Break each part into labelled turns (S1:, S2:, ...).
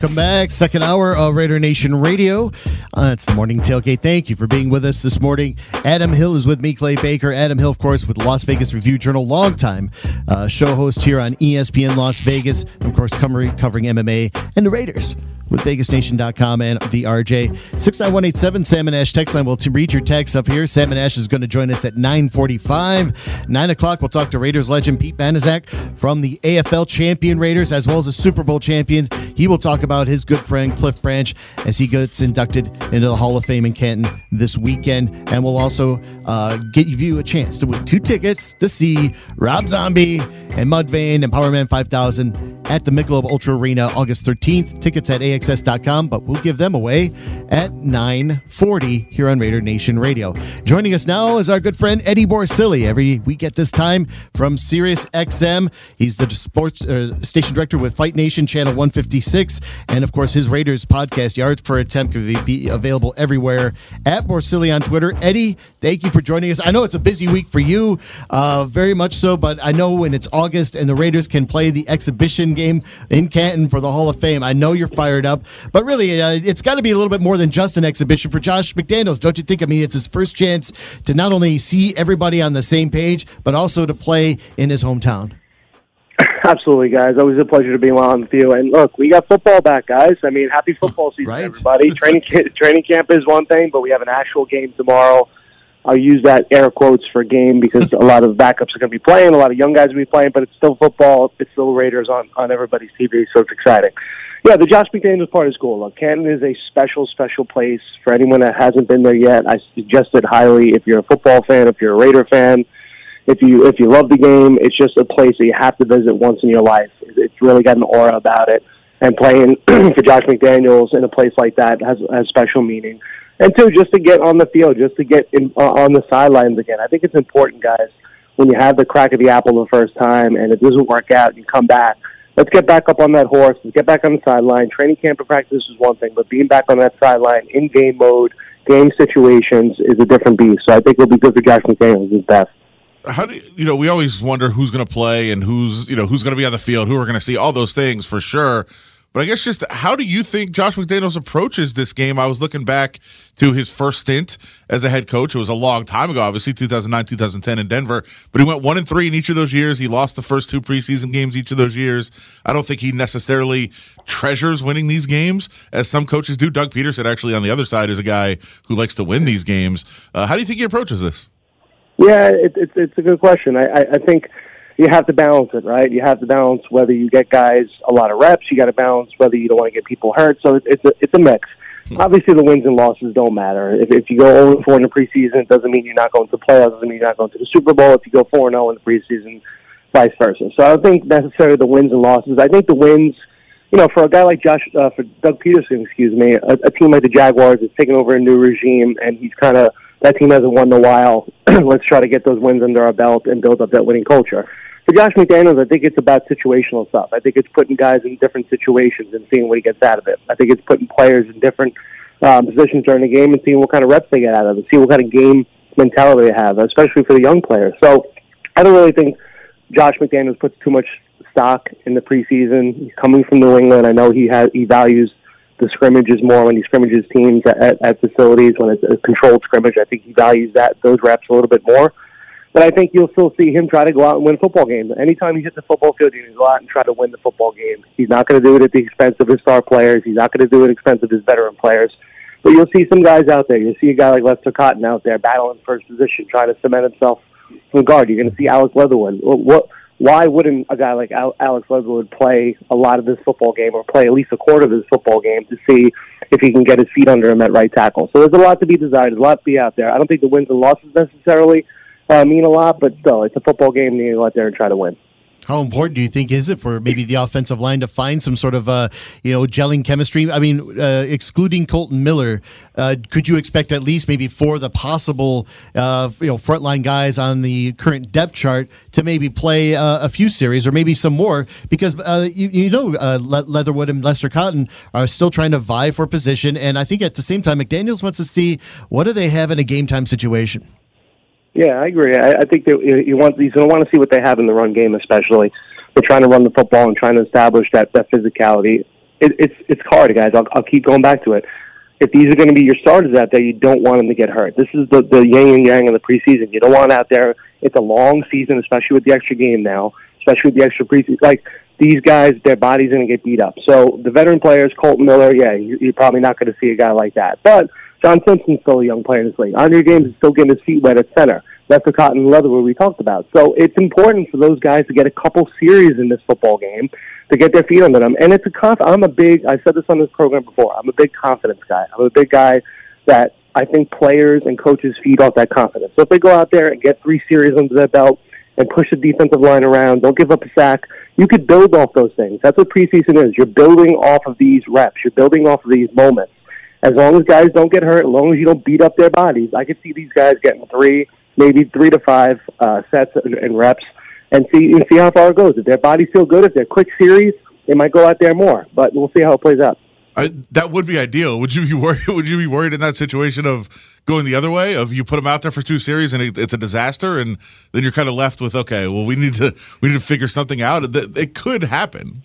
S1: Come back, second hour of Raider Nation Radio. Uh, it's the morning tailgate. Thank you for being with us this morning. Adam Hill is with me, Clay Baker. Adam Hill, of course, with Las Vegas Review Journal, longtime uh, show host here on ESPN Las Vegas. Of course, covering MMA and the Raiders with VegasNation.com and the RJ. 69187 Salmon Ash text line. We'll read your text up here. Salmon Ash is going to join us at 945. 9 o'clock, we'll talk to Raiders legend Pete Banaszak from the AFL champion Raiders as well as the Super Bowl champions. He will talk about his good friend Cliff Branch as he gets inducted into the Hall of Fame in Canton this weekend. And we'll also uh, get you a chance to win two tickets to see Rob Zombie and Mudvayne and Powerman 5000 at the Michelob Ultra Arena August 13th. Tickets at AXS.com, but we'll give them away at 940 here on Raider Nation Radio. Joining us now is our good friend Eddie Borsili. Every week at this time from Sirius XM. He's the sports uh, station director with Fight Nation Channel 156. And of course, his Raiders podcast, Yards Per Attempt, can be available everywhere at Borsili on Twitter. Eddie, thank you for joining us. I know it's a busy week for you, uh, very much so, but I know when it's August and the Raiders can play the exhibition game in Canton for the Hall of Fame, I know you're fired up. But really, uh, it's got to be a little bit more than just an exhibition for Josh McDaniels, don't you think? I mean, it's his first chance to not only see everybody on the same page, but also to play in his hometown.
S2: Absolutely, guys. Always a pleasure to be on with you. And look, we got football back, guys. I mean, happy football season,
S1: Right.
S2: everybody. training training camp is one thing, but we have an actual game tomorrow. I'll use that air quotes for game because a lot of backups are going to be playing, a lot of young guys will be playing, but it's still football. It's still Raiders on on everybody's TV, so it's exciting. Yeah, the Josh McDaniels part is cool. Look, Canton is a special, special place for anyone that hasn't been there yet. I suggest it highly if you're a football fan, if you're a Raider fan if you if you love the game, it's just a place that you have to visit once in your life. It's really got an aura about it, and playing for Josh McDaniels in a place like that has has special meaning. And two, just to get on the field, just to get in, uh, on the sidelines again. I think it's important, guys, when you have the crack of the apple the first time and it doesn't work out, you come back. Let's get back up on that horse. Let's get back on the sideline. Training camp and practice is one thing, but being back on that sideline in game mode, game situations is a different beast. So I think it'll be good for Josh McDaniels. His best.
S3: how do you, you know we always wonder who's going to play and who's you know who's going to be on the field who we're going to see all those things for sure but i guess just how do you think josh mcdaniels approaches this game? I was looking back to his first stint as a head coach. It was a long time ago obviously 2009 2010 in denver. But he went one and three in each of those years. He lost the first two preseason games each of those years. I don't think he necessarily treasures winning these games as some coaches do. Doug pederson actually on the other side is a guy who likes to win these games. Uh, how do you think he approaches this?
S2: Yeah, it, it's it's a good question. I, I, I think you have to balance it, right? You have to balance whether you get guys a lot of reps. You got to balance whether you don't want to get people hurt. So it's a it's a mix. Obviously, the wins and losses don't matter. If, if you go 0 4 in the preseason, it doesn't mean you're not going to the playoffs. Doesn't mean you're not going to the Super Bowl. If you go 4 0 in the preseason, vice versa. So I don't think necessarily the wins and losses. I think the wins, you know, for a guy like Josh, uh, for Doug Pederson, excuse me, a, a team like the Jaguars is taking over a new regime, and he's kind of that team hasn't won in a while. Let's try to get those wins under our belt and build up that winning culture. For Josh McDaniels, I think it's about situational stuff. I think it's putting guys in different situations and seeing what he gets out of it. I think it's putting players in different um, positions during the game and seeing what kind of reps they get out of it, see what kind of game mentality they have, especially for the young players. So I don't really think Josh McDaniels puts too much stock in the preseason. He's coming from New England. I know he has he values the scrimmages more when he scrimmages teams at, at facilities when it's a controlled scrimmage. I think he values that those reps a little bit more. But I think you'll still see him try to go out and win football games. Anytime he hits the football field, he's going to go out and try to win the football game. He's not going to do it at the expense of his star players. He's not going to do it at the expense of his veteran players. But you'll see some guys out there. You'll see a guy like Lester Cotton out there battling first position, trying to cement himself from guard. You're going to see Alex Leatherwood. What, why wouldn't a guy like Alex Leatherwood play a lot of this football game or play at least a quarter of this football game to see if he can get his feet under him at right tackle? So there's a lot to be desired. There's a lot to be out there. I don't think the wins and losses necessarily uh, mean a lot, but still, it's a football game you go out there and try to win.
S1: How important do you think is it for maybe the offensive line to find some sort of uh, you know gelling chemistry? I mean, uh, excluding Kolton Miller, uh, could you expect at least maybe four of the possible uh, you know frontline guys on the current depth chart to maybe play uh, a few series or maybe some more? Because uh, you, you know Leatherwood and Lester Cotton are still trying to vie for position, and I think at the same time McDaniel's wants to see what do they have in a game time situation.
S2: Yeah, I agree. I, I think that you want to want to see what they have in the run game, especially. They're trying to run the football and trying to establish that that physicality. It, it's it's hard, guys. I'll, I'll keep going back to it. If these are going to be your starters out there, you don't want them to get hurt. This is the the yin and yang of the preseason. You don't want out there. It's a long season, especially with the extra game now, especially with the extra preseason. Like these guys, their body's going to get beat up. So the veteran players, Kolton Miller, yeah, you, you're probably not going to see a guy like that. But John Simpson's still a young player in this league. Andre James is still getting his feet wet at center. That's the Cotton Leatherwood we talked about. So it's important for those guys to get a couple series in this football game to get their feet under them. And it's a conf- I'm a big. I said this on this program before. I'm a big confidence guy. I'm a big guy that I think players and coaches feed off that confidence. So if they go out there and get three series under their belt and push the defensive line around, don't give up a sack. You could build off those things. That's what preseason is. You're building off of these reps. You're building off of these moments as long as guys don't get hurt, as long as you don't beat up their bodies, I could see these guys getting three, maybe three to five uh, sets and, and reps, and see and see how far it goes. If their bodies feel good, if they're quick series, they might go out there more. But we'll see how it plays out.
S3: I, that would be ideal. Would you be worried? Would you be worried in that situation of going the other way? Of you put them out there for two series and it, it's a disaster, and then you're kind of left with okay, well, we need to we need to figure something out. It, it could happen.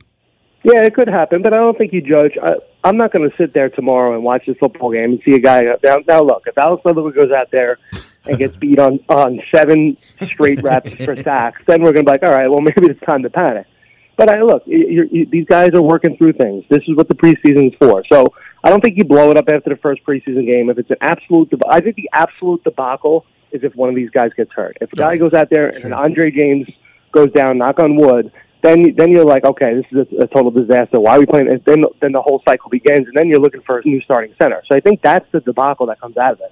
S2: Yeah, it could happen, but I don't think you judge. I, I'm not going to sit there tomorrow and watch this football game and see a guy. Now, now look, if Alex Leatherwood goes out there and gets beat on on seven straight reps for sacks, then we're going to be like, all right, well, maybe it's time to panic. But I look, you're, you, these guys are working through things. This is what the preseason is for. So I don't think you blow it up after the first preseason game. If it's an absolute, deb- I think the absolute debacle is if one of these guys gets hurt. If a guy goes out there and an Andre James goes down, knock on wood, then then you're like, okay, this is a, a total disaster. Why are we playing? And then then the whole cycle begins, and then you're looking for a new starting center. So I think that's the debacle that comes out of this.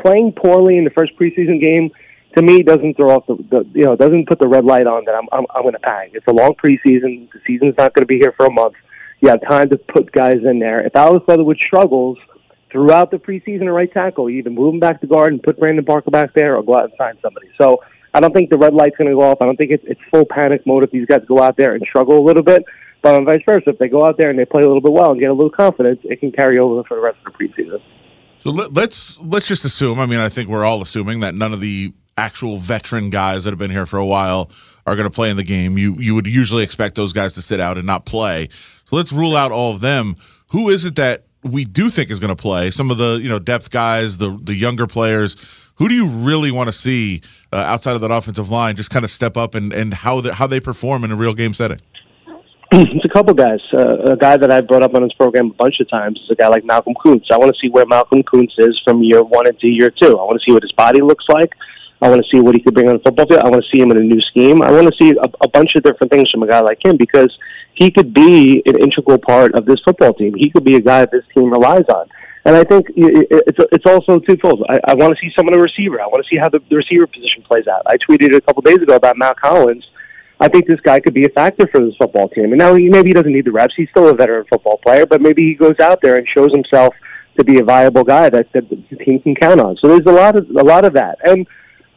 S2: Playing poorly in the first preseason game to me doesn't throw off the, the you know doesn't put the red light on that I'm I'm, I'm going to panic. It's a long preseason. The season's not going to be here for a month. You have time to put guys in there. If Alex Leatherwood struggles throughout the preseason at right tackle, you either move him back to guard and put Brandon Parker back there, or go out and sign somebody. So I don't think the red light's going to go off. I don't think it's, it's full panic mode if these guys go out there and struggle a little bit. But on vice versa, if they go out there and they play a little bit well and get a little confidence, it can carry over for the rest of the preseason.
S3: So let, let's let's just assume. I mean, I think we're all assuming that none of the actual veteran guys that have been here for a while are going to play in the game. You you would usually expect those guys to sit out and not play. So let's rule out all of them. Who is it that we do think is going to play? Some of the you know depth guys, the the younger players. Who do you really want to see uh, outside of that offensive line just kind of step up and, and how they, how they perform in a real game setting?
S2: It's a couple guys. Uh, a guy that I've brought up on this program a bunch of times is a guy like Malcolm Koonce. I want to see where Malcolm Koonce is from year one into year two. I want to see what his body looks like. I want to see what he could bring on the football field. I want to see him in a new scheme. I want to see a, a bunch of different things from a guy like him because he could be an integral part of this football team. He could be a guy that this team relies on. And I think it's it's also twofold. I, I want to see some of the receiver. I want to see how the, the receiver position plays out. I tweeted a couple days ago about Mack Hollins. I think this guy could be a factor for this football team. And now he, maybe he doesn't need the reps. He's still a veteran football player, but maybe he goes out there and shows himself to be a viable guy that, that the team can count on. So there's a lot of a lot of that. And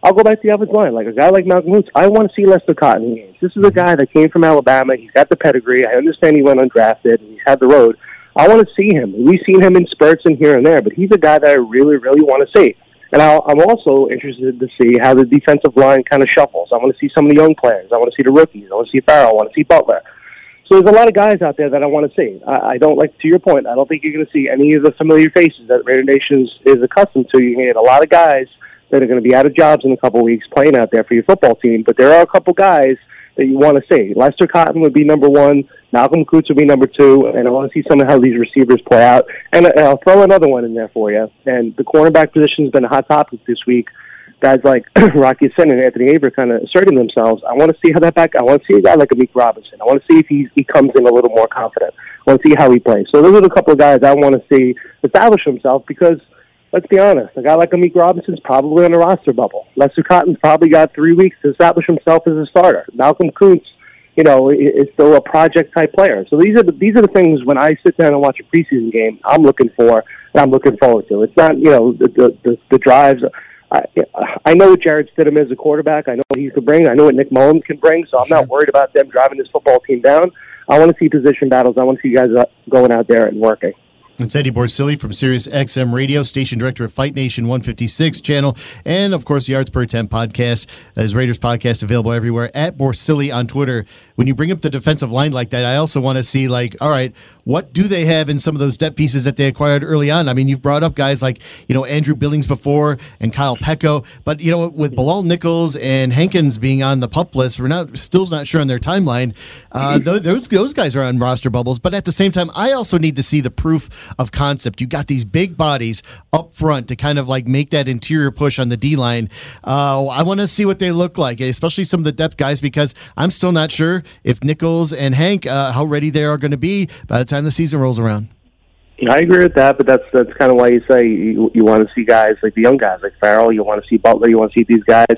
S2: I'll go back to the offensive line. Like a guy like Malcolm Koonce, I want to see Lester Cotton games. This is a guy that came from Alabama. He's got the pedigree. I understand he went undrafted and he's had the road. I want to see him. We've seen him in spurts and here and there, but he's a guy that I really, really want to see. And i am also interested to see how the defensive line kind of shuffles. I want to see some of the young players. I want to see the rookies. I want to see Ferrell. I want to see Butler. So there's a lot of guys out there that I want to see. I, I don't like to your point. I don't think you're going to see any of the familiar faces that Raider Nation is, is accustomed to. To get a lot of guys that are going to be out of jobs in a couple weeks playing out there for your football team. But there are a couple guys that you want to see. Lester Cotton would be number one. Malcolm Koonce would be number two. And I want to see some of how these receivers play out. And uh, I'll throw another one in there for you. And the cornerback position has been a hot topic this week. Guys like Rock Ya-Sin and Anthony Aver kind of asserting themselves. I want to see how that back. I want to see a guy like Amik Robertson. I want to see if he he comes in a little more confident. I want to see how he plays. So those are the couple of guys I want to see establish himself because – let's be honest, a guy like Amik Robertson's probably on a roster bubble. Lester Cotton's probably got three weeks to establish himself as a starter. Malcolm Koonce you know, is still a project type player. So these are the, these are the things when I sit down and watch a preseason game, I'm looking for and I'm looking forward to. It's not, you know, the the, the, the drives. I, I know what Jarrett Stidham is a quarterback. I know what he can bring. I know what Nick Mullens can bring. So I'm not worried about them driving this football team down. I want to see position battles. I want to see you guys uh, going out there and working.
S1: It's Eddie Borsili from Sirius XM Radio, station director of Fight Nation 156 channel, and of course, the Yards Per Attempt podcast, uh, his Raiders podcast available everywhere at Borsili on Twitter. When you bring up the defensive line like that, I also want to see, like, all right, what do they have in some of those depth pieces that they acquired early on? I mean, you've brought up guys like, you know, Andrew Billings before and Kyle Peko, but, you know, with Bilal Nichols and Hankins being on the pup list, we're not still not sure on their timeline. Uh, those, those guys are on roster bubbles, but at the same time, I also need to see the proof of concept. You got these big bodies up front to kind of like make that interior push on the D line. Uh, I want to see what they look like, especially some of the depth guys, because I'm still not sure if Nichols and Hank uh, how ready they are going to be by the time the season rolls around.
S2: I agree with that, but that's that's kind of why you say you, you want to see guys like the young guys like Ferrell. You want to see Butler. You want to see these guys,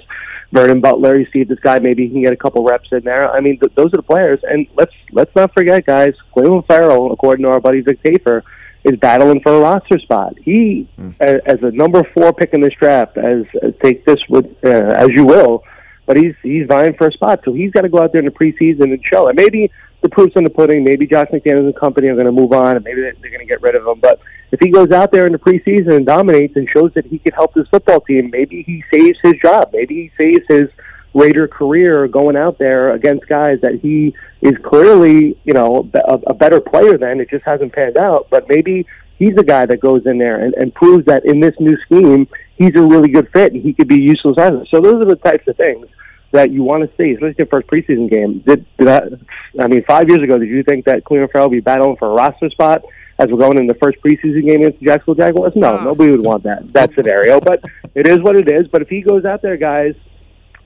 S2: Vernon Butler. You see this guy maybe he can get a couple reps in there. I mean, th- those are the players. And let's let's not forget, guys. Clelin Ferrell, according to our buddy Vic Tafur, is battling for a roster spot. He, mm. as, as a number four pick in this draft, as, as take this with uh, as you will, but he's he's vying for a spot. So he's got to go out there in the preseason and show it. Maybe the proof's in the pudding. Maybe Josh McDaniels and company are going to move on, and maybe they're, going to get rid of him. But if he goes out there in the preseason and dominates and shows that he can help this football team, maybe he saves his job. Maybe he saves his Raider career going out there against guys that he is clearly, you know, a, a better player than. It just hasn't panned out. But maybe he's the guy that goes in there and, and proves that in this new scheme, he's a really good fit and he could be useful. So those are the types of things that you want to see, especially the first preseason game. Did, did I, I mean, five years ago, did you think that Clelin Ferrell would be battling for a roster spot as we're going in the first preseason game against the Jacksonville Jaguars? No, nobody would want that that scenario. But it is what it is. But if he goes out there, guys,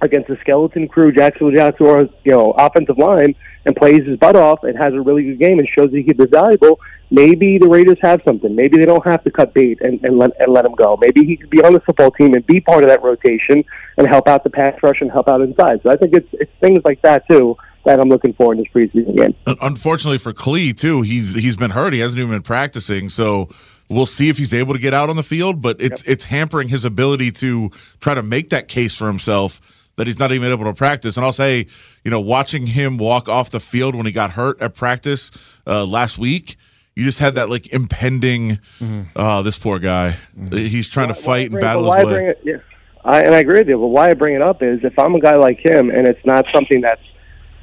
S2: against the skeleton crew, Jacksonville Jaguars, you know, offensive line, and plays his butt off and has a really good game and shows that he can be valuable, maybe the Raiders have something. Maybe they don't have to cut bait and, and let and let him go. Maybe he could be on the football team and be part of that rotation and help out the pass rush and help out inside. So I think it's it's things like that too that I'm looking for in this preseason game.
S3: Unfortunately for Clee too, he's he's been hurt. He hasn't even been practicing, so we'll see if he's able to get out on the field. But it's yep. it's hampering his ability to try to make that case for himself that he's not even able to practice. And I'll say, you know, watching him walk off the field when he got hurt at practice uh, last week, you just had that like impending. Mm-hmm. Uh, this poor guy, mm-hmm. he's trying why, to fight and battle his way.
S2: It, yeah. I, and I agree with you. But why I bring it up is if I'm a guy like him, and it's not something that's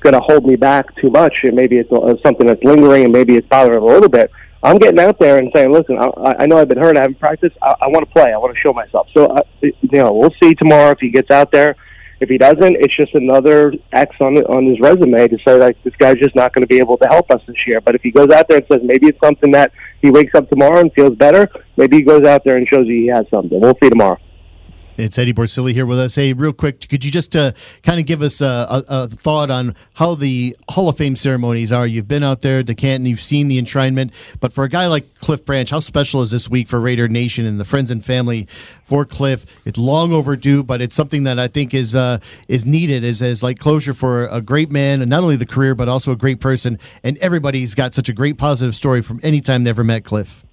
S2: going to hold me back too much, and maybe it's uh, something that's lingering, and maybe it's bothering a little bit. I'm getting out there and saying, listen, I, I know I've been hurt. I haven't practiced. I, I want to play. I want to show myself. So, uh, you know, we'll see tomorrow if he gets out there if he doesn't, it's just another X on on his resume to say like this guy's just not going to be able to help us this year. But if he goes out there and says maybe it's something that he wakes up tomorrow and feels better, maybe he goes out there and shows you he has something. We'll see tomorrow.
S1: It's Eddie Borsili here with us. Hey, real quick, could you just uh, kind of give us a, a, a, thought on how the Hall of Fame ceremonies are? You've been out there to Canton, you've seen the enshrinement, but for a guy like Cliff Branch, how special is this week for Raider Nation and the friends and family for Cliff? It's long overdue, but it's something that I think is uh, is needed as, as like closure for a great man, and not only the career, but also a great person. And everybody's got such a great positive story from any time they ever met Cliff.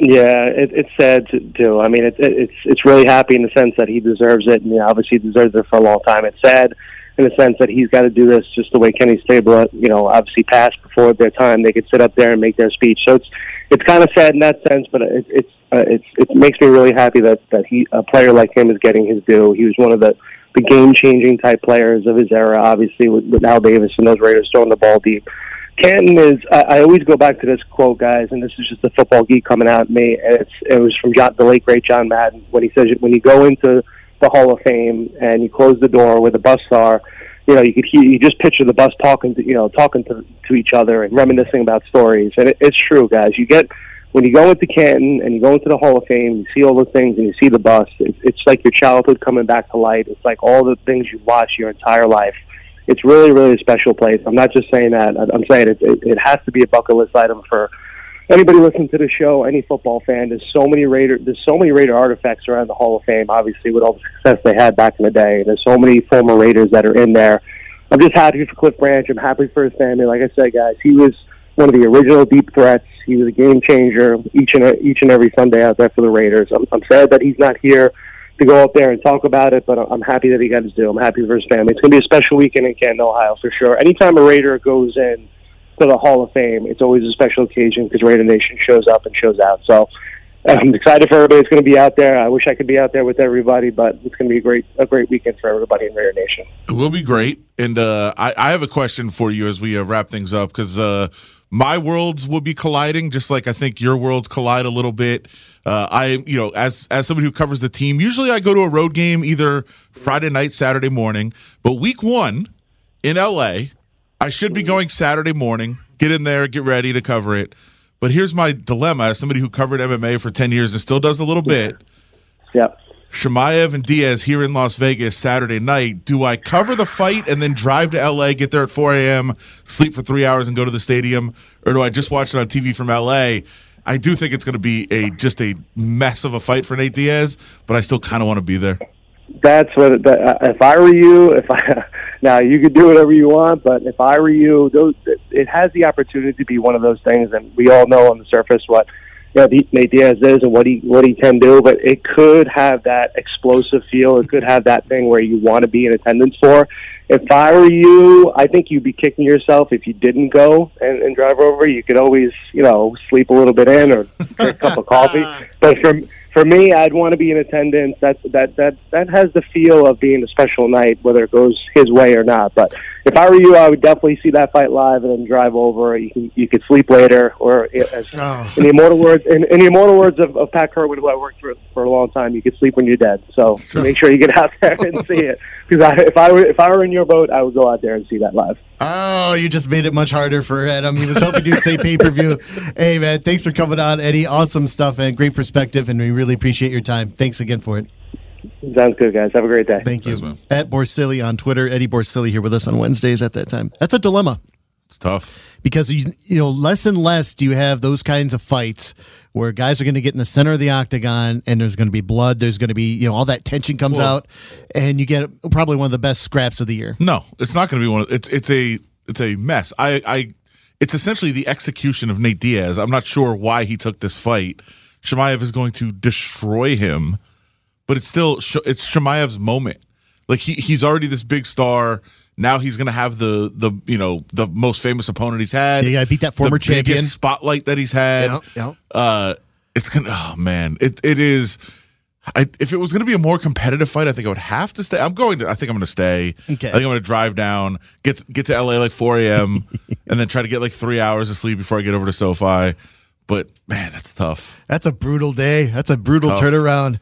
S2: Yeah, it, it's sad to do. I mean, it, it, it's it's really happy in the sense that he deserves it, and you know, obviously he deserves it for a long time. It's sad in the sense that he's got to do this just the way Kenny Stabler, you know, obviously passed before their time. They could sit up there and make their speech. So it's it's kind of sad in that sense, but it, it's uh, it's it makes me really happy that that he a player like him is getting his due. He was one of the the game changing type players of his era, obviously with, with Al Davis and those Raiders throwing the ball deep. Canton is. I, I always go back to this quote, guys, and this is just a football geek coming out at me. It's it was from John, the late great John Madden when he says when you go into the Hall of Fame and you close the door where the bus are, you know, you could hear, you just picture the bus talking to you know talking to to each other and reminiscing about stories. And it, it's true, guys. You get when you go into Canton and you go into the Hall of Fame, you see all the things and you see the bus. It's, it's like your childhood coming back to light. It's like all the things you watched your entire life it's really, really a special place. I'm not just saying that. I'm saying it, it, it has to be a bucket list item for anybody listening to the show, any football fan. There's so many Raider, there's so many Raider artifacts around the Hall of Fame. Obviously, with all the success they had back in the day, there's so many former Raiders that are in there. I'm just happy for Cliff Branch. I'm happy for his family. Like I said, guys, he was one of the original deep threats. He was a game changer each and each and every Sunday out there for the Raiders. I'm, I'm sad that he's not here to go up there and talk about it, but I'm happy that he got his due. I'm happy for his family. It's going to be a special weekend in Canton, Ohio, for sure. Anytime a Raider goes in to the Hall of Fame, it's always a special occasion because Raider Nation shows up and shows out. So I'm excited for everybody that's going to be out there. I wish I could be out there with everybody, but it's going to be a great a great weekend for everybody in Raider Nation.
S3: It will be great. And uh, I, I have a question for you as we uh, wrap things up because uh, my worlds will be colliding, just like I think your worlds collide a little bit. Uh, I, you know, as as somebody who covers the team, usually I go to a road game either Friday night, Saturday morning. But week one in LA, I should be going Saturday morning. Get in there, get ready to cover it. But here's my dilemma as somebody who covered MMA for 10 years and still does a little bit.
S2: Yep.
S3: Chimaev and Diaz here in Las Vegas Saturday night. Do I cover the fight and then drive to LA, get there at 4 a.m., sleep for three hours, and go to the stadium, or do I just watch it on TV from LA? I do think it's going to be a just a mess of a fight for Nate Diaz, but I still kind of want to be there.
S2: That's what. That, uh, if I were you, if I now you could do whatever you want, but if I were you, those it has the opportunity to be one of those things, and we all know on the surface what you know, Nate Diaz is and what he what he can do, but it could have that explosive feel. It could have that thing where you want to be in attendance for. If I were you, I think you'd be kicking yourself if you didn't go and, and drive over. You could always, you know, sleep a little bit in or drink a cup of coffee. But for for me, I'd want to be in attendance. That that that that has the feel of being a special night, whether it goes his way or not. But if I were you, I would definitely see that fight live and then drive over. You can you could sleep later, or as, oh. in the immortal words in, in the immortal words of, of Pat Kirwan, who I worked for for a long time, you could sleep when you're dead. So make sure you get out there and see it. Because if I were if I were in your boat, I would go out there and see that live.
S1: Oh, you just made it much harder for Adam. He was hoping you'd say pay per view. Hey man, thanks for coming on, Eddie. Awesome stuff and great perspective, and we really appreciate your time. Thanks again for it.
S2: Sounds good, guys. Have a great day.
S1: Thank you. Thanks, at Borsilli on Twitter, Eddie Borsilli here with us on Wednesdays at that time. That's a dilemma.
S3: It's tough
S1: because you you know less and less do you have those kinds of fights where guys are going to get in the center of the octagon and there's going to be blood. There's going to be you know all that tension comes well, out, and you get probably one of the best scraps of the year.
S3: No, it's not going to be one. Of, it's it's a it's a mess. I I it's essentially the execution of Nate Diaz. I'm not sure why he took this fight. Chimaev is going to destroy him but it's still it's Chimaev's moment. Like he he's already this big star. Now he's going to have the the you know the most famous opponent he's had.
S1: Yeah, yeah beat that former champion.
S3: spotlight that he's had. Yeah, yeah. Uh, it's gonna. Oh man, it it is. I, if it was going to be a more competitive fight, I think I would have to stay. I'm going to. I think I'm going to stay. Okay. I think I'm going to drive down, get get to LA like 4 a.m. and then try to get like three hours of sleep before I get over to SoFi. But man, that's tough.
S1: That's a brutal day. That's a brutal tough. turnaround.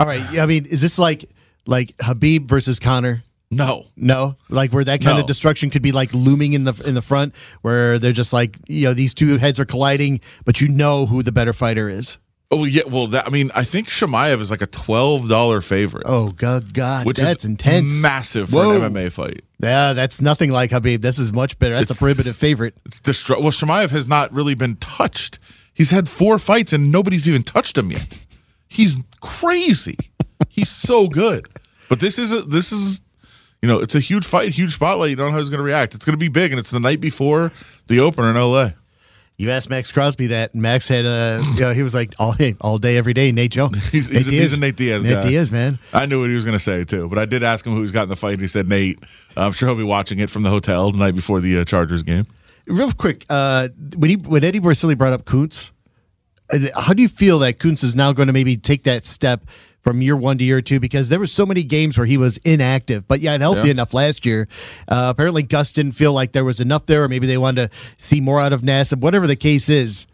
S1: All right. I mean, is this like like Khabib versus Conor?
S3: No,
S1: no, like where that kind no. of destruction could be like looming in the in the front, where they're just like you know these two heads are colliding, but you know who the better fighter is.
S3: Oh yeah, well that I mean I think Chimaev is like a twelve dollar favorite.
S1: Oh god, God, which that's intense,
S3: massive for Whoa. an MMA fight.
S1: Yeah, that's nothing like Khabib. This is much better. That's it's, a prohibitive favorite.
S3: It's well, Chimaev has not really been touched. He's had four fights and nobody's even touched him yet. He's crazy. He's so good. But this is a, this is you know, it's a huge fight, huge spotlight. You don't know how he's going to react. It's going to be big, and it's the night before the opener in LA.
S1: You asked Maxx Crosby that, Maxx had, uh, you know, he was like, all, hey, all day, every day, Nate Jones.
S3: he's, Nate he's, a, he's, a, Nate Diaz
S1: Nate
S3: guy.
S1: Diaz, man.
S3: I knew what he was going to say, too, but I did ask him who he's got in the fight, and he said Nate. I'm sure he'll be watching it from the hotel the night before the uh, Chargers game.
S1: Real quick, uh, when, he, when Eddie Borsilli brought up Koonce, how do you feel that Koonce is now going to maybe take that step from year one to year two because there were so many games where he was inactive, but yeah, it helped yeah. enough last year. Uh, apparently, Gus didn't feel like there was enough there, or maybe they wanted to see more out of Nassib. Whatever the case is,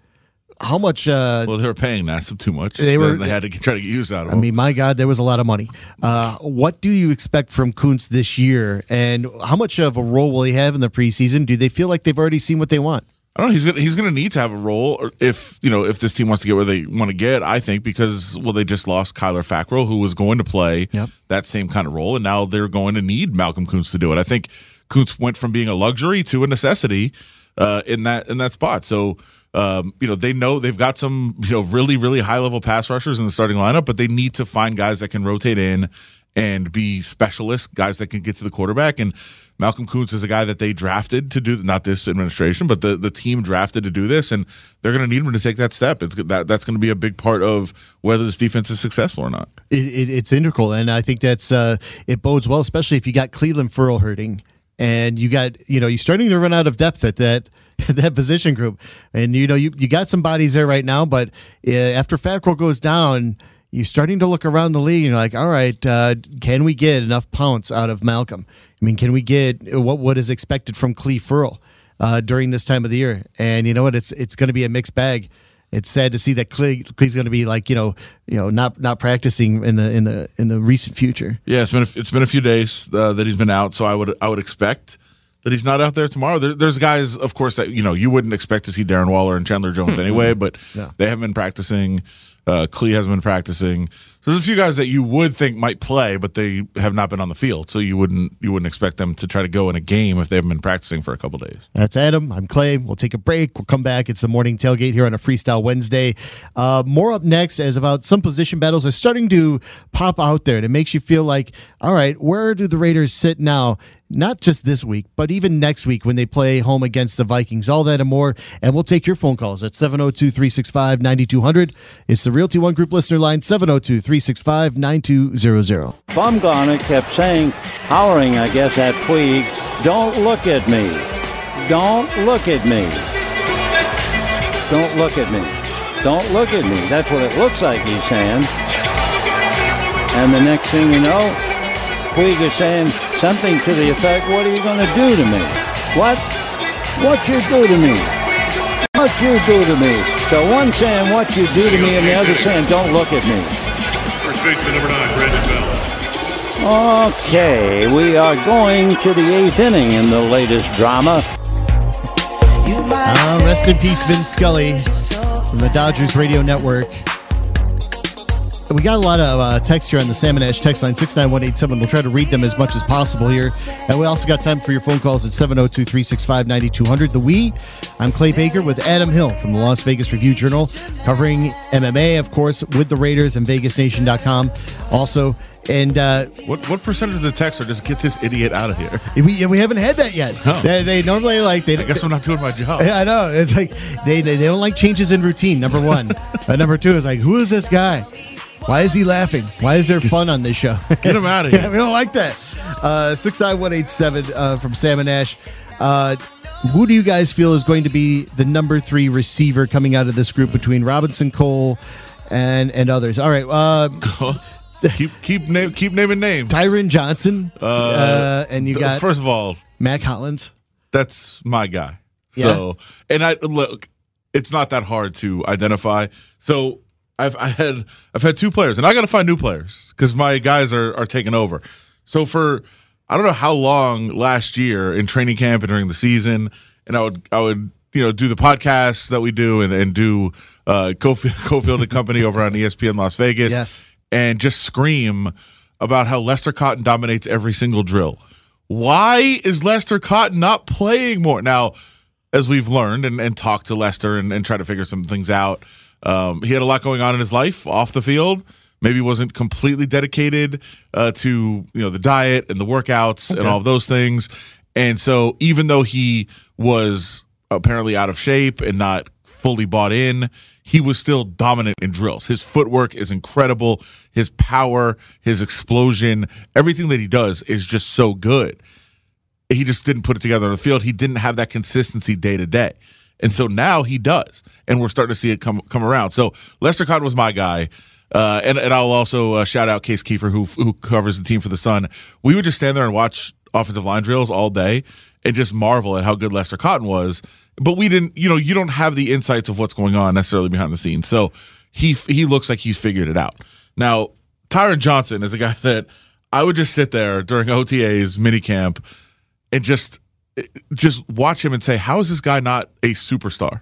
S1: how much? Uh,
S3: well, they were paying Nassib too much. They were. They had to try to get use out of. Him.
S1: I mean, my God, there was a lot of money. Uh, what do you expect from Koonce this year, and how much of a role will he have in the preseason? Do they feel like they've already seen what they want?
S3: I don't know. He's gonna he's gonna need to have a role if you know if this team wants to get where they want to get. I think because well they just lost Kyler Fackrell who was going to play yep. that same kind of role, and now they're going to need Malcolm Koonce to do it. I think Koonce went from being a luxury to a necessity uh, in that in that spot. So Um, you know, they know they've got some, you know, really, really high level pass rushers in the starting lineup, but they need to find guys that can rotate in and be specialists, guys that can get to the quarterback. And Malcolm Koonce is a guy that they drafted to do not this administration, but the the team drafted to do this, and they're going to need him to take that step. It's that that's going to be a big part of whether this defense is successful or not.
S1: It, it, it's integral, and I think that's uh, it bodes well, especially if you got Clelin Ferrell hurting, and you got you know you're starting to run out of depth at that that position group, and you know you you got some bodies there right now, but uh, after Fackrell goes down you're starting to look around the league and you're like, all right, uh, can we get enough pounce out of Malcolm? I mean, can we get what what is expected from Clee Ferrell uh, during this time of the year? And you know what? It's it's going to be a mixed bag. It's sad to see that Clee, Clee's going to be like you know you know not not practicing in the in the in the recent future.
S3: Yeah, it's been a, it's been a few days uh, that he's been out, so I would I would expect that he's not out there tomorrow. There, there's guys, of course, that you know you wouldn't expect to see Darren Waller and Chandler Jones anyway, but
S1: Yeah.
S3: they haven't been practicing. Uh, Clee hasn't been practicing. So there's a few guys that you would think might play, but they have not been on the field. So you wouldn't you wouldn't expect them to try to go in a game if they haven't been practicing for a couple days.
S1: That's Adam. I'm Clay. We'll take a break. We'll come back. It's the morning tailgate here on a Freestyle Wednesday. Uh, more up next as about some position battles are starting to pop out there. And it makes you feel like, all right, where do the Raiders sit now? Not just this week, but even next week when they play home against the Vikings. All that and more. And we'll take your phone calls at 702 365 9200. It's the Realty One Group listener line 702 365 9200.
S4: Bumgarner kept saying, hollering, I guess, at Puig, don't look at me. Don't look at me. Don't look at me. Don't look at me. That's what it looks like he's saying. And the next thing you know, Puig is saying something to the effect, what are you going to do to me? What? What you do to me? What you do to me? So one saying what you do to me and the other saying don't look at me.
S5: First baseman number nine, Brandon Belt.
S4: Okay, we are going to the eighth inning in the latest drama.
S1: Uh, rest in peace, Vin Scully from the Dodgers Radio Network. We got a lot of uh, text here on the Salmon Ash text line 69187. We'll try to read them as much as possible here. And we also got time for your phone calls at 702 365 9200. The We, I'm Clay Baker with Adam Hill from the Las Vegas Review Journal, covering MMA, of course, with the Raiders and VegasNation.com. Also, and uh,
S3: What what percentage of the texts are just get this idiot out of here?
S1: we, we haven't had that yet.
S3: Oh.
S1: They, they normally like they
S3: I guess I'm not doing my job.
S1: Yeah, I know. It's like they they they don't like changes in routine. Number one, uh, number two is like, who is this guy? Why is he laughing? Why is there fun on this show?
S3: Get him out of
S1: yeah,
S3: here.
S1: we don't like that. Uh, Six nine one eight seven uh, from Salmon Ash. Uh, who do you guys feel is going to be the number three receiver coming out of this group between Robinson, Cole, and and others? All right, uh,
S3: keep keep name, keep naming names.
S1: Tyron Johnson, uh, and you got
S3: First of all,
S1: Mack Hollins.
S3: that's my guy. So, and I look, it's not that hard to identify. So, I've I had I've had two players, and I got to find new players because my guys are are taking over. So for I don't know how long last year in training camp and during the season, and I would I would you know do the podcasts that we do and and do uh Cofield, Cofield and Company over on ESPN Las Vegas,
S1: Yes.
S3: and just scream about how Lester Cotton dominates every single drill. Why is Lester Cotton not playing more now? As we've learned and, and talked to Lester and, and try to figure some things out, um, he had a lot going on in his life off the field. Maybe wasn't completely dedicated uh, to you know the diet and the workouts and all of those things. And so even though he was apparently out of shape and not fully bought in, he was still dominant in drills. His footwork is incredible. His power, his explosion, everything that he does is just so good he just didn't put it together on the field. He didn't have that consistency day to day. And so now he does. And we're starting to see it come come around. So Lester Cotton was my guy. Uh, and, and I'll also uh, shout out Case Keefer, who who covers the team for the Sun. We would just stand there and watch offensive line drills all day and just marvel at how good Lester Cotton was. But we didn't, you know, you don't have the insights of what's going on necessarily behind the scenes. So he he looks like he's figured it out. Now, Tyron Johnson is a guy that I would just sit there during OTAs, minicamp, and just just watch him and say, how is this guy not a superstar?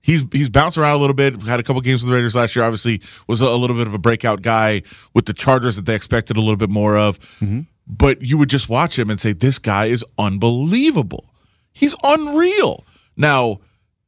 S3: He's he's bounced around a little bit. Had a couple games with the Raiders last year. Obviously, was a, a little bit of a breakout guy with the Chargers that they expected a little bit more of. Mm-hmm. But you would just watch him and say, this guy is unbelievable. He's unreal. Now,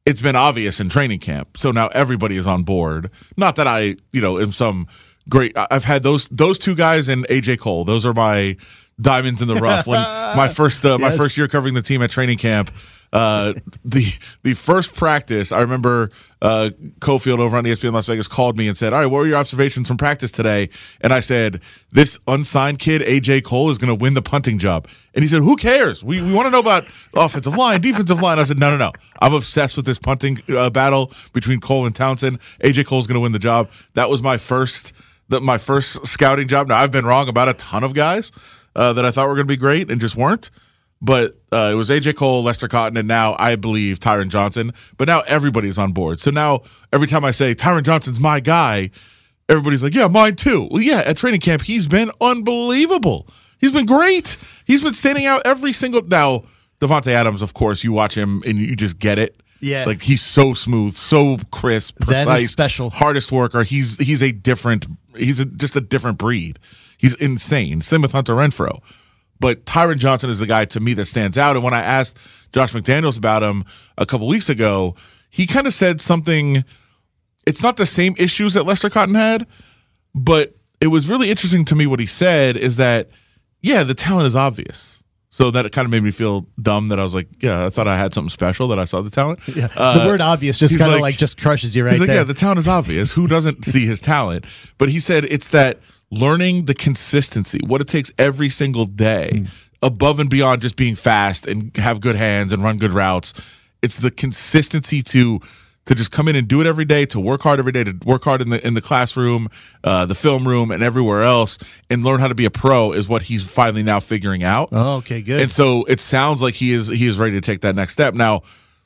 S3: it's been obvious in training camp. So now everybody is on board. Not that I, you know, am some great. I've had those those two guys and AJ Cole. Those are my diamonds in the rough. When my first uh, my
S1: Yes.
S3: first year covering the team at training camp, uh, the the first practice, I remember uh, Cofield over on ESPN Las Vegas called me and said, "All right, what were your observations from practice today?" And I said, "This unsigned kid, AJ Cole, is going to win the punting job." And he said, "Who cares? We we want to know about offensive line, defensive line." I said, "No, no, no. I'm obsessed with this punting uh, battle between Cole and Townsend. AJ Cole's going to win the job." That was my first the, my first scouting job. Now I've been wrong about a ton of guys uh, that I thought were going to be great and just weren't. But uh, it was AJ Cole, Lester Cotton, and now I believe Tyron Johnson. But now everybody's on board. So now every time I say Tyron Johnson's my guy, everybody's like, "Yeah, mine too." Well, yeah, at training camp he's been unbelievable. He's been great. He's been standing out every single. Now Davante Adams, of course, you watch him and you just get it.
S1: Yeah.
S3: like he's so smooth, so crisp, precise,
S1: special.
S3: hardest worker. He's he's a different. He's a, just a different breed. He's insane. Same with Hunter Renfrow. But Tyron Johnson is the guy to me that stands out. And when I asked Josh McDaniels about him a couple weeks ago, he kind of said something. It's not the same issues that Lester Cotton had, but it was really interesting to me what he said is that, yeah, the talent is obvious. So that it kind of made me feel dumb that I was like, yeah, I thought I had something special that I saw the talent.
S1: Yeah.
S3: Uh,
S1: the word obvious just kind of
S3: like-
S1: like, just crushes you right
S3: He's like,
S1: there.
S3: yeah, the talent is obvious. Who doesn't see his talent? But he said it's that learning the consistency, what it takes every single day,
S1: Mm.
S3: above and beyond just being fast and have good hands and run good routes. It's the consistency to to just come in and do it every day, to work hard every day, to work hard in the in the classroom, uh, the film room, and everywhere else, and learn how to be a pro is what he's finally now figuring out.
S1: oh, okay, good.
S3: And so it sounds like he is he is ready to take that next step. Now,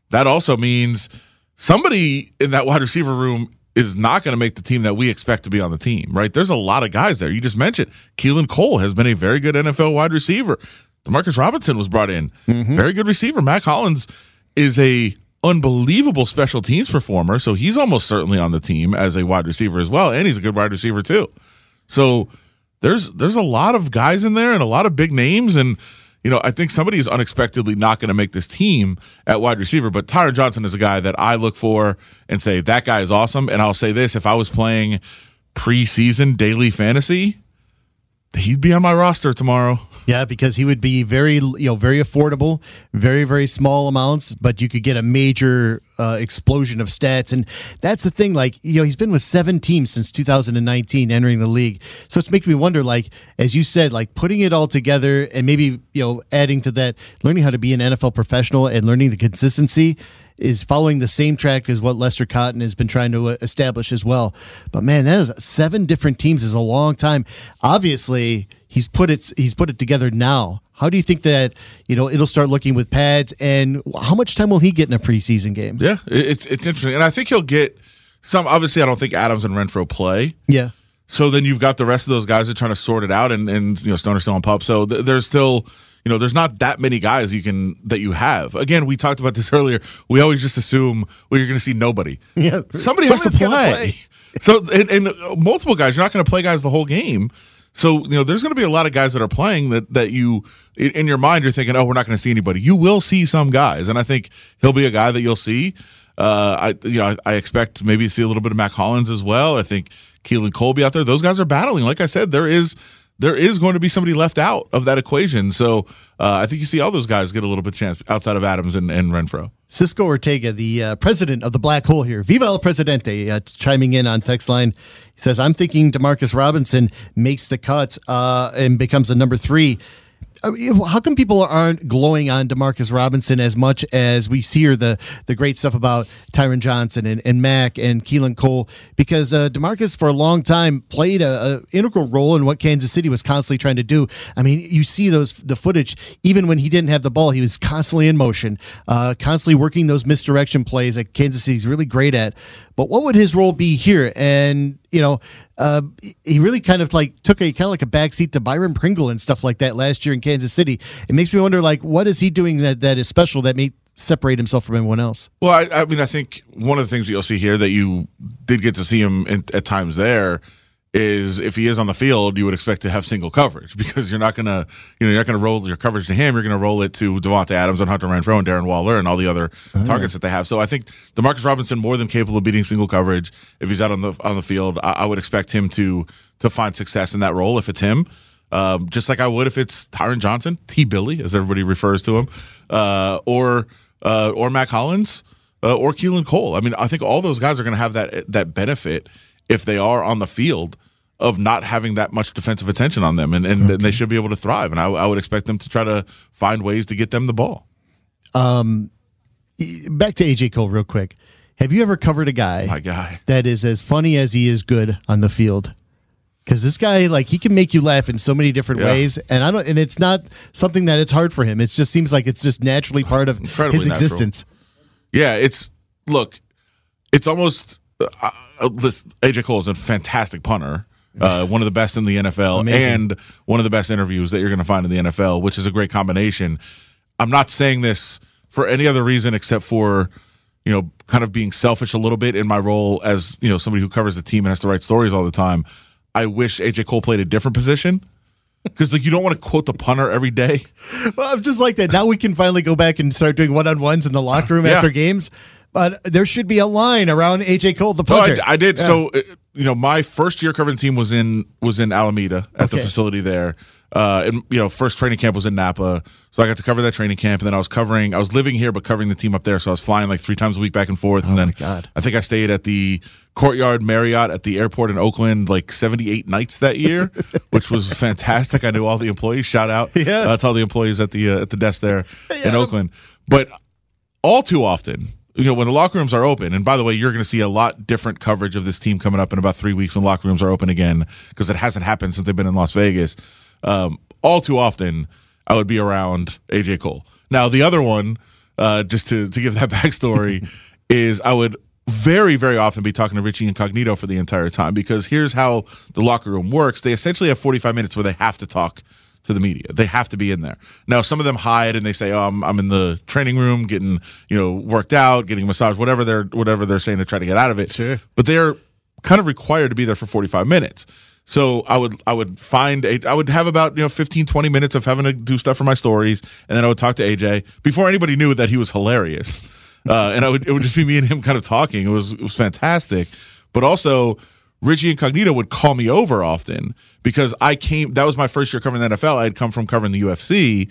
S3: that also means somebody in that wide receiver room is not going to make the team that we expect to be on the team, right? There's a lot of guys there. You just mentioned Keelan Cole has been a very good NFL wide receiver. Demarcus Robinson was brought in, mm-hmm. very good receiver. Mack Hollins is a unbelievable special teams performer, so he's almost certainly on the team as a wide receiver as well, and he's a good wide receiver too. So there's there's a lot of guys in there and a lot of big names and you know I think somebody is unexpectedly not going to make this team at wide receiver but Tyron Johnson is a guy that I look for and say that guy is awesome. And I'll say this if I was playing preseason daily fantasy he'd be on my roster tomorrow
S1: Yeah, because he would be very, you know, very affordable, very, very small amounts, but you could get a major uh, explosion of stats. And that's the thing, like, you know, he's been with seven teams since 2019 entering the league. So it's making me wonder, like, as you said, like putting it all together and maybe, you know, adding to that, learning how to be an NFL professional and learning the consistency is following the same track as what Lester Cotton has been trying to uh, establish as well. But man, that is seven different teams is a long time. Obviously, he's put it he's put it together now. How do you think that you know it'll start looking with pads and how much time will he get in a preseason game?
S3: yeah it's it's interesting and I think he'll get some obviously I don't think Adams and Renfrow play
S1: Yeah.
S3: So then you've got the rest of those guys that are trying to sort it out, and and you know Stoner still on pup. So th- there's still you know there's not that many guys you can that you have. Again, we talked about this earlier. We always just assume well you're going to see nobody.
S1: Yeah.
S3: Somebody has to
S1: Somebody's
S3: play. so and, and uh, multiple guys. You're not going to play guys the whole game. So you know there's going to be a lot of guys that are playing that that you in, your mind you're thinking oh we're not going to see anybody. You will see some guys, and I think he'll be a guy that you'll see. Uh, I you know I, I expect maybe to see a little bit of Mack Hollins as well. I think Keelan Colby out there. Those guys are battling. Like I said, there is there is going to be somebody left out of that equation. So uh, I think you see all those guys get a little bit chance outside of Adams and, and Renfrow.
S1: Cisco Ortega, the uh, president of the Black Hole here, Viva el Presidente, uh, chiming in on text line. He says, I'm thinking Demarcus Robinson makes the cut uh, and becomes the number three. How come people aren't glowing on Demarcus Robinson as much as we hear the the great stuff about Tyron Johnson and, and Mack and Keelan Cole? Because uh, Demarcus for a long time played a, a integral role in what Kansas City was constantly trying to do. I mean, you see those the footage even when he didn't have the ball, he was constantly in motion, uh, constantly working those misdirection plays that Kansas City's really great at. But what would his role be here? And you know, uh, he really kind of like took a kind of like a backseat to Byron Pringle and stuff like that last year in Kansas City. It makes me wonder, like, what is he doing that that is special that may separate himself from everyone else?
S3: Well, I, I mean, I think one of the things that you'll see here that you did get to see him in, at times there is if he is on the field, you would expect to have single coverage because you're not gonna, you know, you're not gonna roll your coverage to him. You're gonna roll it to Davante Adams and Hunter Renfrow and Darren Waller and all the other targets that they have. So I think Demarcus Robinson more than capable of beating single coverage if he's out on the on the field. I, I would expect him to to find success in that role if it's him. Um, just like I would if it's Tyron Johnson, T Billy, as everybody refers to him, uh, or uh, or Mack Hollins, uh, or Keelan Cole. I mean, I think all those guys are going to have that that benefit if they are on the field of not having that much defensive attention on them, and and, and they should be able to thrive. And I, I would expect them to try to find ways to get them the ball.
S1: Um, back to AJ Cole real quick. Have you ever covered a guy
S3: My guy.
S1: that is as funny as he is good on the field? Because this guy, like, he can make you laugh in so many different
S3: Yeah.
S1: ways, and I don't. And it's not something that it's hard for him. It just seems like it's just naturally part of
S3: Incredibly
S1: his
S3: natural.
S1: existence.
S3: Yeah, it's look, it's almost uh, uh. AJ Cole is a fantastic punter, uh, one of the best in the NFL,
S1: Amazing.
S3: and one of the best interviews that you're going to find in the NFL, which is a great combination. I'm not saying this for any other reason except for you know, kind of being selfish a little bit in my role as you know somebody who covers the team and has to write stories all the time. I wish AJ Cole played a different position. Because like you don't want to quote the punter every day,
S1: Well, I'm just like that. Now we can finally go back and start doing one on ones in the locker room
S3: Yeah.
S1: after games. But there should be a line around AJ Cole, the
S3: No, I. I did.
S1: Yeah.
S3: So, uh, you know, my first year covering the team was in was in Alameda at the facility there. Uh, and you know, first training camp was in Napa, so I got to cover that training camp. And then I was covering. I was living here, but covering the team up there. So I was flying like three times a week back and forth. and then
S1: Oh God.
S3: I think I stayed at the Courtyard Marriott at the airport in Oakland like seventy eight nights that year, which was fantastic. I knew all the employees. Shout out
S1: Yes.
S3: uh, to all the employees at the uh, at the desk there in Oakland. But all too often, you know, when the locker rooms are open, and by the way, you're going to see a lot different coverage of this team coming up in about three weeks when locker rooms are open again, because it hasn't happened since they've been in Las Vegas. Um, all too often, I would be around AJ Cole. Now, the other one, uh, just to, to give that backstory, is I would very, very often be talking to Richie Incognito for the entire time because here's how the locker room works. They essentially have 45 minutes where they have to talk to the media. They have to be in there. Now, some of them hide and they say, "Oh, I'm, I'm in the training room getting, you know, worked out, getting a massage, whatever they're whatever they're saying to try to get out of it."
S1: Sure.
S3: But they're kind of required to be there for 45 minutes. So I would I would find a, I would have about you know 15 20 minutes of having to do stuff for my stories and then I would talk to AJ before anybody knew that he was hilarious. Uh, and I would it would just be me and him kind of talking. It was it was fantastic. But also Richie Incognito would call me over often because I came that was my first year covering the NFL. I had come from covering the UFC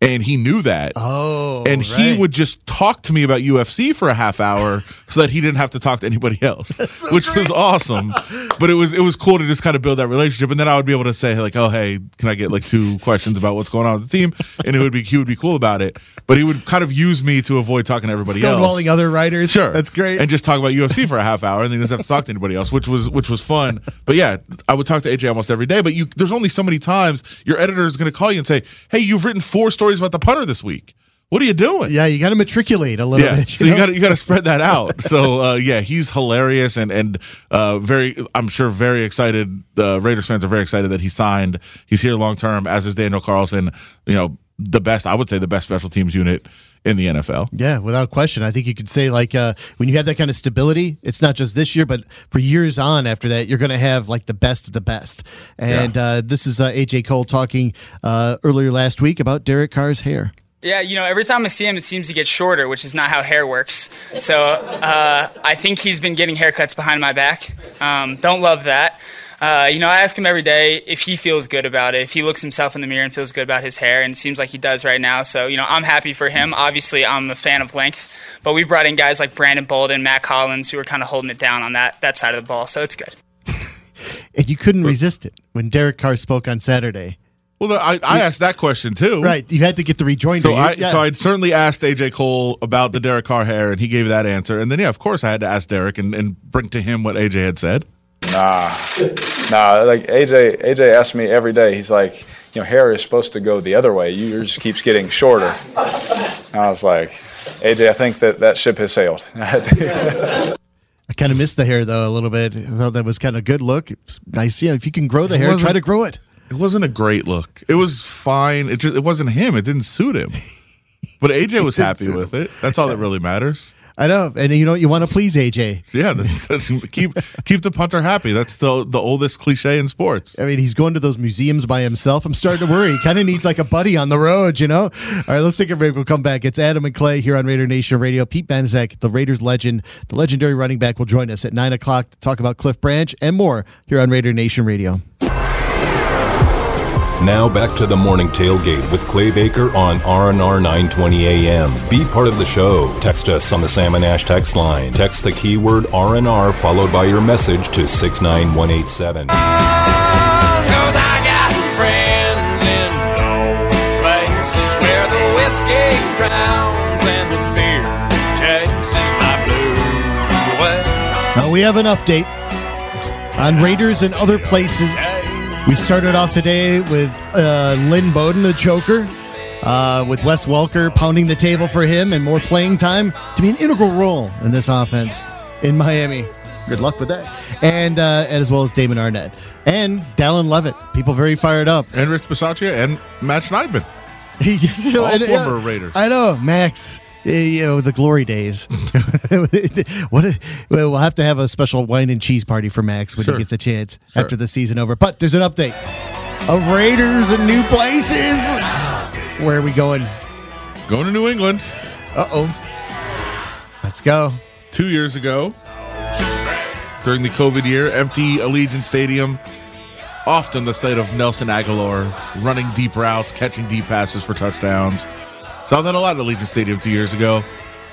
S3: and he knew that.
S1: oh,
S3: and he would just talk to me about UFC for a half hour so that he didn't have to talk to anybody else, which was awesome. But it was it was cool to just kind of build that relationship, and then I would be able to say like, "Oh, hey, can I get like two questions about what's going on with the team?" And it would be he would be cool about it, but he would kind of use me to avoid talking to everybody else.
S1: stonewalling other writers.
S3: Sure,
S1: that's great.
S3: and just talk about UFC for a half hour, and then he doesn't have to talk to anybody else, which was which was fun. But yeah, I would talk to AJ almost every day. But you, there's only so many times your editor is going to call you and say, "Hey, you've written four stories about the punter this week. What are you doing?"
S1: yeah, you got to matriculate a little
S3: Yeah,
S1: bit.
S3: so you got you got to spread that out. So uh, yeah, he's hilarious and and uh, very. I'm sure very excited. Uh, Raiders fans are very excited that he signed. He's here long term, as is Daniel Carlson. You know, the best. I would say the best special teams unit in the NFL.
S1: Yeah, without question. I think you could say like uh, when you have that kind of stability, it's not just this year, but for years on after that, you're going to have like the best of the best. And uh, this is uh, AJ Cole talking uh, earlier last week about Derek Carr's hair.
S6: Yeah, you know, every time I see him, it seems to get shorter, which is not how hair works. So uh, I think he's been getting haircuts behind my back. Um, don't love that. Uh, you know, I ask him every day if he feels good about it, if he looks himself in the mirror and feels good about his hair, and it seems like he does right now. So, you know, I'm happy for him. Obviously, I'm a fan of length, but we've brought in guys like Brandon Bolden, Mack Hollins, who are kind of holding it down on that, that side of the ball. So it's good.
S1: And you couldn't resist it when Derek Carr spoke on Saturday.
S3: Well, I, I asked that question too.
S1: Right. You had to get the rejoinder.
S3: So I
S1: yeah.
S3: so I certainly asked AJ Cole about the Derek Carr hair, and he gave that answer. And then yeah, of course, I had to ask Derek and, and bring to him what AJ had said.
S7: Nah, nah. Like AJ, AJ asks me every day. He's like, you know, hair is supposed to go the other way. Yours keeps getting shorter. And I was like, AJ, I think that that ship has sailed.
S1: I kind of missed the hair though a little bit. I thought that was kind of a good look. It's nice. Yeah, if you can grow the
S3: It
S1: hair, try
S3: wasn't-
S1: to grow it.
S3: It wasn't a great look. It was fine. It just it wasn't him. It didn't suit him. But AJ was happy with it. That's all that really matters.
S1: I know, and you know you want to please AJ.
S3: Yeah, that's, that's keep keep the punter happy. That's the the oldest cliche in sports.
S1: I mean, he's going to those museums by himself. I'm starting to worry. He kind of needs like a buddy on the road, you know? All right, let's take a break. We'll come back. It's Adam and Clay here on Raider Nation Radio. Pete Banaszak, the Raiders legend, the legendary running back, will join us at 9 o'clock to talk about Cliff Branch and more here on Raider Nation Radio.
S8: Now back to the morning tailgate with Clay Baker on RNR 920 AM. Be part of the show. Text us on the Salmon Ash text line. Text the keyword RNR followed by your message to 69187.
S9: Cause I got friends in places where the whiskey drowns and the beer chases my blues away.
S1: Uh, we have an update on Raiders and other places. We started off today with uh, Lynn Bowden, the choker, uh, with Wes Welker pounding the table for him and more playing time to be an integral role in this offense in Miami. Good luck with that. And, uh, and as well as Damon Arnette and Dallin Leavitt. People very fired up.
S3: And Rich Bisaccia and Matt Schneidman. All
S1: and,
S3: former Raiders.
S1: I know, Max. Eh, You know the glory days. what? A, well, we'll have to have a special wine and cheese party for Max when
S3: Sure.
S1: he gets a chance
S3: Sure.
S1: after the season over. But there's an update of Raiders and new places. Where are we going?
S3: Going to New England
S1: Uh oh. Let's go.
S3: two years ago during the COVID year, empty Allegiant Stadium. Often the site of Nelson Agholor running deep routes, catching deep passes for touchdowns. Saw that a lot at Allegiant Stadium two years ago.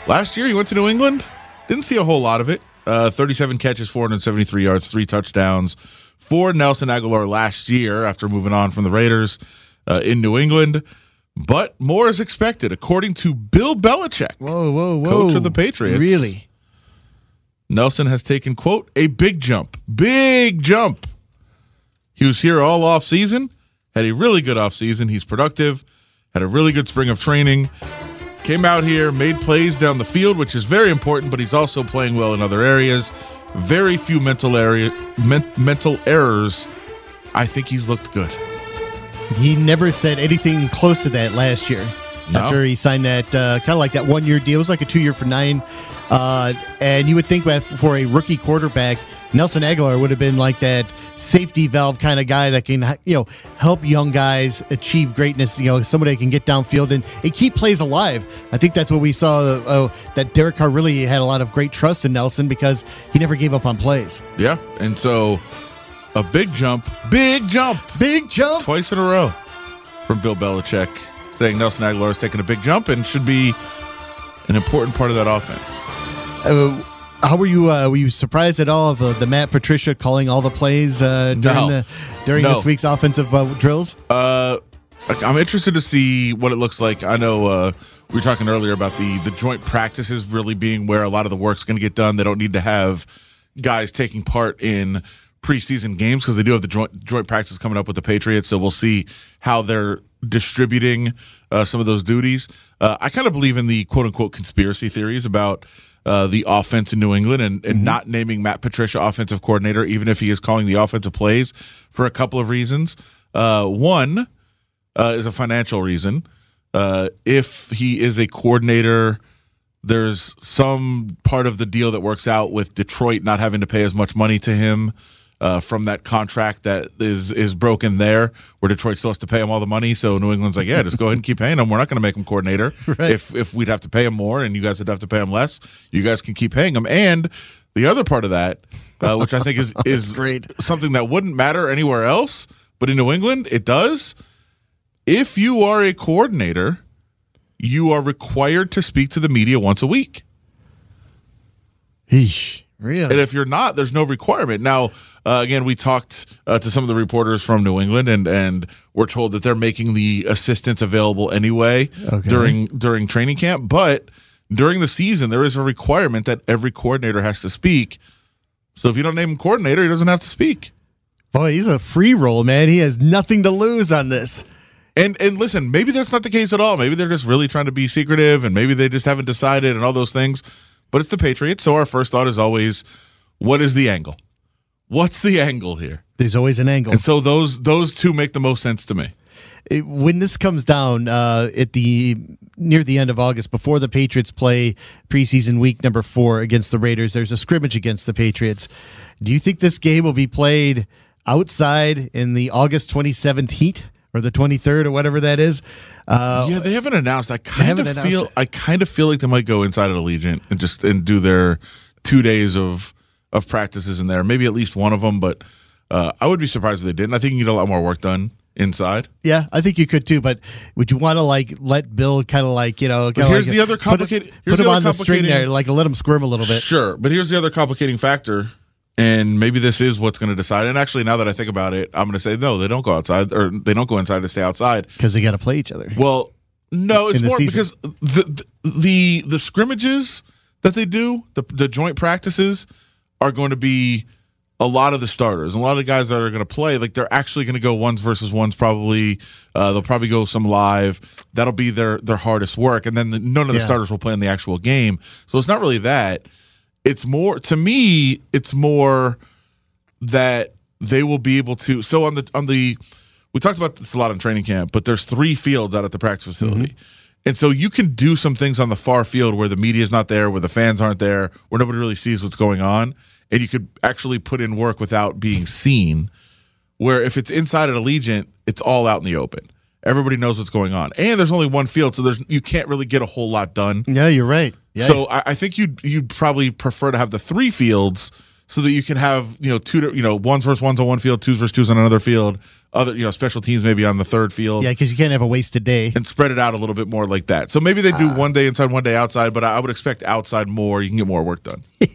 S3: Last year, he went to New England. Didn't see a whole lot of it. Uh, 37 catches, 473 yards, three touchdowns for Nelson Agholor last year after moving on from the Raiders uh, in New England. But more is expected, according to Bill Belichick.
S1: Whoa, whoa, whoa.
S3: Coach of the Patriots.
S1: Really?
S3: Nelson has taken, quote, a big jump. Big jump. He was here all off season, had a really good off season. He's productive, had a really good spring of training. Came out here, made plays down the field, which is very important, but he's also playing well in other areas. Very few mental area men- mental errors. I think he's looked good.
S1: He never said anything close to that last year.
S3: No.
S1: After he signed that uh, kind of like that one year deal, it was like a two year for nine. Uh, and you would think that for a rookie quarterback, Nelson Agholor would have been like that safety valve kind of guy that can you know help young guys achieve greatness. You know, somebody that can get downfield and, and keep plays alive. I think that's what we saw. Uh, that Derek Carr really had a lot of great trust in Nelson because he never gave up on plays.
S3: Yeah. And so a big jump, big jump,
S1: Big jump.
S3: twice in a row from Bill Belichick, saying Nelson Agholor is taking a big jump and should be an important part of that offense.
S1: Uh, how were you? Uh, were you surprised at all of uh, the Matt Patricia calling all the plays uh, during
S3: No.
S1: the during
S3: No.
S1: this week's offensive uh, drills?
S3: Uh, I'm interested to see what it looks like. I know uh, we were talking earlier about the the joint practices really being where a lot of the work's going to get done. They don't need to have guys taking part in preseason games because they do have the joint joint practice coming up with the Patriots. So we'll see how they're distributing uh, some of those duties. Uh, I kind of believe in the quote unquote conspiracy theories about. Uh, the offense in New England and, and not naming Matt Patricia offensive coordinator, even if he is calling the offensive plays for a couple of reasons. Uh, one, uh, is a financial reason. Uh, if he is a coordinator, there's some part of the deal that works out with Detroit not having to pay as much money to him uh, from that contract that is is broken there, where Detroit still has to pay him all the money. So New England's like, yeah, just go ahead and keep paying him. We're not going to make him coordinator. If if we'd have to pay him more and you guys would have to pay him less, you guys can keep paying him. And the other part of that, uh, which I think is is
S1: Great.
S3: something that wouldn't matter anywhere else, but in New England it does if you are a coordinator, you are required to speak to the media once a week.
S1: Eesh,
S3: And if you're not, there's no requirement. Now, uh, again, we talked uh, to some of the reporters from New England, and and we're told that they're making the assistants available anyway
S1: Okay.
S3: during during training camp. But during the season, there is a requirement that every coordinator has to speak. So if you don't name him coordinator, he doesn't have to speak.
S1: Boy, he's a free roll, man. He has nothing to lose on this.
S3: And and listen, maybe that's not the case at all. Maybe they're just really trying to be secretive, and maybe they just haven't decided, and all those things. But it's the Patriots, so our first thought is always, what is the angle? What's the angle here?
S1: There's always an angle.
S3: And so those those two make the most sense to me.
S1: it- when this comes down uh, at the near the end of August, before the Patriots play preseason week number four against the Raiders, there's a scrimmage against the Patriots. Do you think this game will be played outside in the August 27th heat or the 23rd or whatever that is? Uh,
S3: yeah, they haven't announced. I kind of feel.
S1: it.
S3: I kind of feel like they might go inside at Allegiant and just and do their two days of of practices in there. Maybe at least one of them, but uh, I would be surprised if they didn't. I think you get a lot more work done inside.
S1: Yeah, I think you could too. But would you want to like let Bill kind of like you know?
S3: here's
S1: like
S3: the other
S1: put-
S3: complicated-
S1: Put,
S3: here's
S1: him on the string there, like let him squirm a little bit.
S3: Sure, but here's the other complicating factor, and maybe this is what's going to decide. And actually, now that I think about it, I'm going to say no. They don't go outside, or they don't go inside. They stay outside.
S1: because they got to play each other.
S3: Well, no, it's more
S1: season.
S3: because the, the the the scrimmages that they do, the the joint practices, are going to be a lot of the starters, a lot of the guys that are going to play. Like they're actually going to go ones versus ones. Probably uh, they'll probably go some live. That'll be their their hardest work, and then the, none of the
S1: Yeah.
S3: starters will play in the actual game. So it's not really that. It's more to me. It's more that they will be able to. So on the on the, we talked about this a lot in training camp, but there's three fields out at the practice facility, mm-hmm. and so you can do some things on the far field where the media is not there, where the fans aren't there, where nobody really sees what's going on, and you could actually put in work without being seen. Where if it's inside at Allegiant, it's all out in the open. Everybody knows what's going on, and there's only one field, so there's you can't really get a whole lot done.
S1: Yeah, you're right. Yeah,
S3: So I, I think you'd you'd probably prefer to have the three fields so that you can have you know two you know ones versus ones on one field, twos versus twos on another field, other you know special teams maybe on the third field.
S1: yeah, because you can't have a wasted day.
S3: And spread it out a little bit more like that. So maybe they do
S1: Ah.
S3: one day inside, one day outside, but I I would expect outside more. You can get more work done.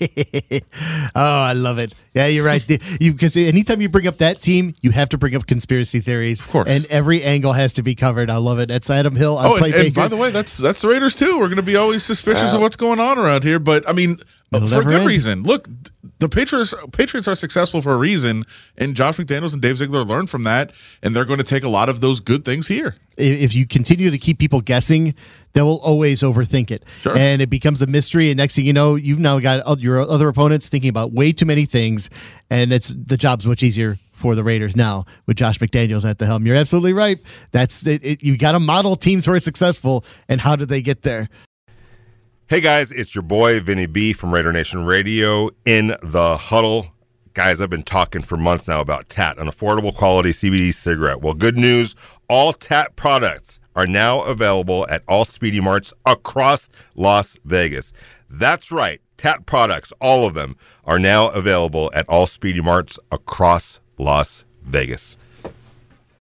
S1: oh, I love it. Yeah, you're right. You because anytime you bring up that team, you have to bring up conspiracy theories, of
S3: course.
S1: and every angle has to be covered. I love it. That's Adam Hill. I'm
S3: oh, and, and by the way, that's that's the Raiders too. We're going to be always suspicious of what's going on around here, but I mean,
S1: It'll
S3: for good
S1: end.
S3: reason. Look, the Patriots Patriots are successful for a reason, and Josh McDaniels and Dave Ziegler learned from that, and they're going to take a lot of those good things here.
S1: if you continue to keep people guessing, they will always overthink it,
S3: Sure.
S1: and it becomes a mystery. And next thing you know, you've now got your other opponents thinking about way too many things, and it's the job's much easier for the Raiders now with Josh McDaniels at the helm. You're absolutely right. That's it, it, you got to model teams who are successful, and how did they get there?
S10: Hey guys, it's your boy Vinny B from Raider Nation Radio in the huddle. Guys, I've been talking for months now about TAT, an affordable quality CBD cigarette. Well, good news all TAT products are now available at all Speedy Marts across Las Vegas. That's right, TAT products, all of them, are now available at all Speedy Marts across Las Vegas.